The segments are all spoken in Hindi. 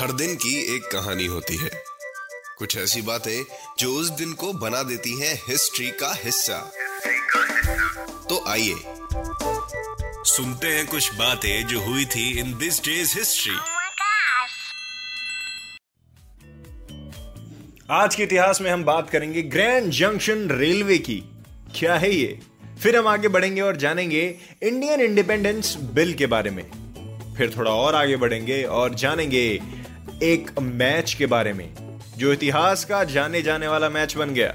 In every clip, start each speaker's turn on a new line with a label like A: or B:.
A: हर दिन की एक कहानी होती है। कुछ ऐसी बातें जो उस दिन को बना देती हैं हिस्ट्री का हिस्सा। तो आइए सुनते हैं कुछ बातें जो हुई थी इन दिस डेज़ हिस्ट्री.
B: आज के इतिहास में हम बात करेंगे ग्रैंड जंक्शन रेलवे की। क्या है ये? फिर हम आगे बढ़ेंगे और जानेंगे इंडियन इंडिपेंडेंस बिल के बारे में। फिर थोड़ा और आगे बढ़ेंगे और जानेंगे एक मैच के बारे में, जो इतिहास का जाने जाने वाला मैच बन गया।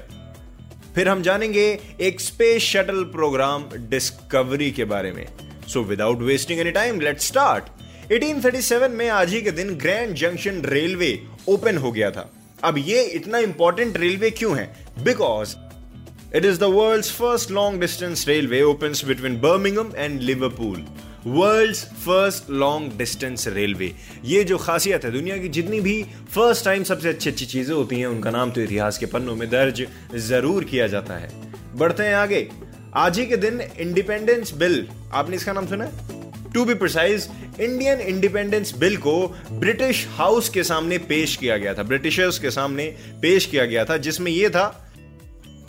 B: फिर हम जानेंगे एक स्पेस शटल प्रोग्राम डिस्कवरी के बारे में। So without wasting any time let start 1837 में आज ही के दिन ग्रैंड जंक्शन रेलवे ओपन हो गया था। अब ये इतना इंपॉर्टेंट रेलवे क्यों है? Because it is the world's first long distance railway open between Birmingham and Liverpool world's first long distance railway ये जो खासियत है दुनिया की, जितनी भी फ़र्स्ट टाइम सबसे अच्छी अच्छी चीज़ें होती हैं, उनका नाम तो इतिहास के पन्नों में दर्ज ज़रूर किया जाता है। बढ़ते हैं आगे। आज ही के दिन इंडिपेंडेंस बिल आपने इसका नाम सुना to be precise Indian independence bill को ब्रिटिश हाउस के सामने पेश किया गया था ब्रिटिशर्स के सामने पेश किया गया था, जिसमें यह था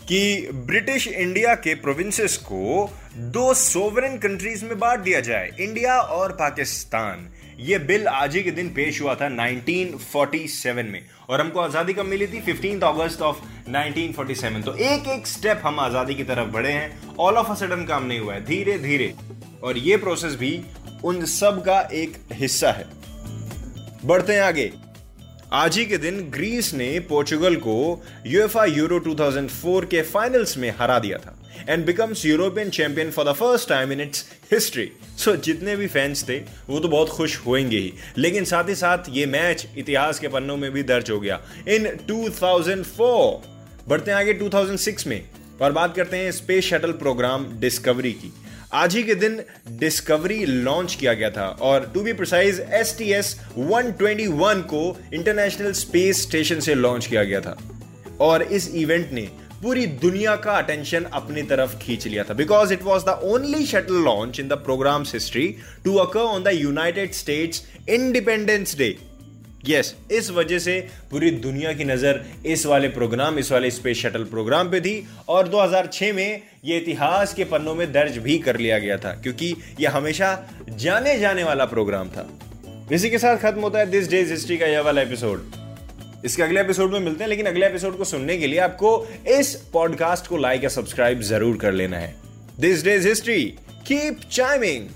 B: कि ब्रिटिश इंडिया के प्रोविंसेस को दो सोवरेन कंट्रीज़ में बांट दिया जाए, इंडिया और पाकिस्तान। ये बिल आज ही के दिन पेश हुआ था 1947 में। और हमको आज़ादी कब मिली थी? 15 अगस्त ऑफ़ 1947 तो एक एक स्टेप हम आज़ादी की तरफ़ बढ़े हैं। ऑल ऑफ़ अ सडन काम नहीं हुआ है। धीरे धीरे। और ये प्रोसेस भी उन सब का एक हिस्सा है। बढ़ते हैं आगे। आज ही के दिन ग्रीस ने पोर्चुगल को यूएफआ यूरो 2004 के फाइनल्स में हरा दिया था and becomes European champion for the first time in its history so जितने भी फैंस थे, वो तो बहुत खुश होंगे ही। लेकिन साथ ही साथ ये मैच इतिहास के पन्नों में भी दर्ज हो गया। इन 2004 बढ़ते हैं आगे 2006 में। और बात करते हैं स्पेस शटल प्रोग्राम डिस्कवरी की। आज ही के दिन डिस्कवरी लॉन्च किया गया था और to be precise S T S one को इंटरनेशनल स्पेस स्टेशन से लॉन्च किया गया था। और इस इवेंट ने पूरी दुनिया का अटेंशन अपनी तरफ़ खींच लिया था। Because it was the only shuttle launch in the program history to occur on the United States independence day yes इस वजह से पूरी दुनिया की नज़र इस वाले प्रोग्राम इस वाले स्पेस शटल प्रोग्राम पे थी और 2006 में ये इतिहास के पन्नों में दर्ज भी कर लिया गया था, क्योंकि ये हमेशा जाने जाने वाला प्रोग्राम था। इसी के साथ खत्म होता है दिस डेज़ हिस्ट्री का यह वाला एपिसोड इसके अगले एपिसोड में मिलते हैं, लेकिन अगले एपिसोड को सुनने के लिए आपको इस पॉडकास्ट को लाइक या सब्सक्राइब ज़रूर कर लेना है। This day's history keep chiming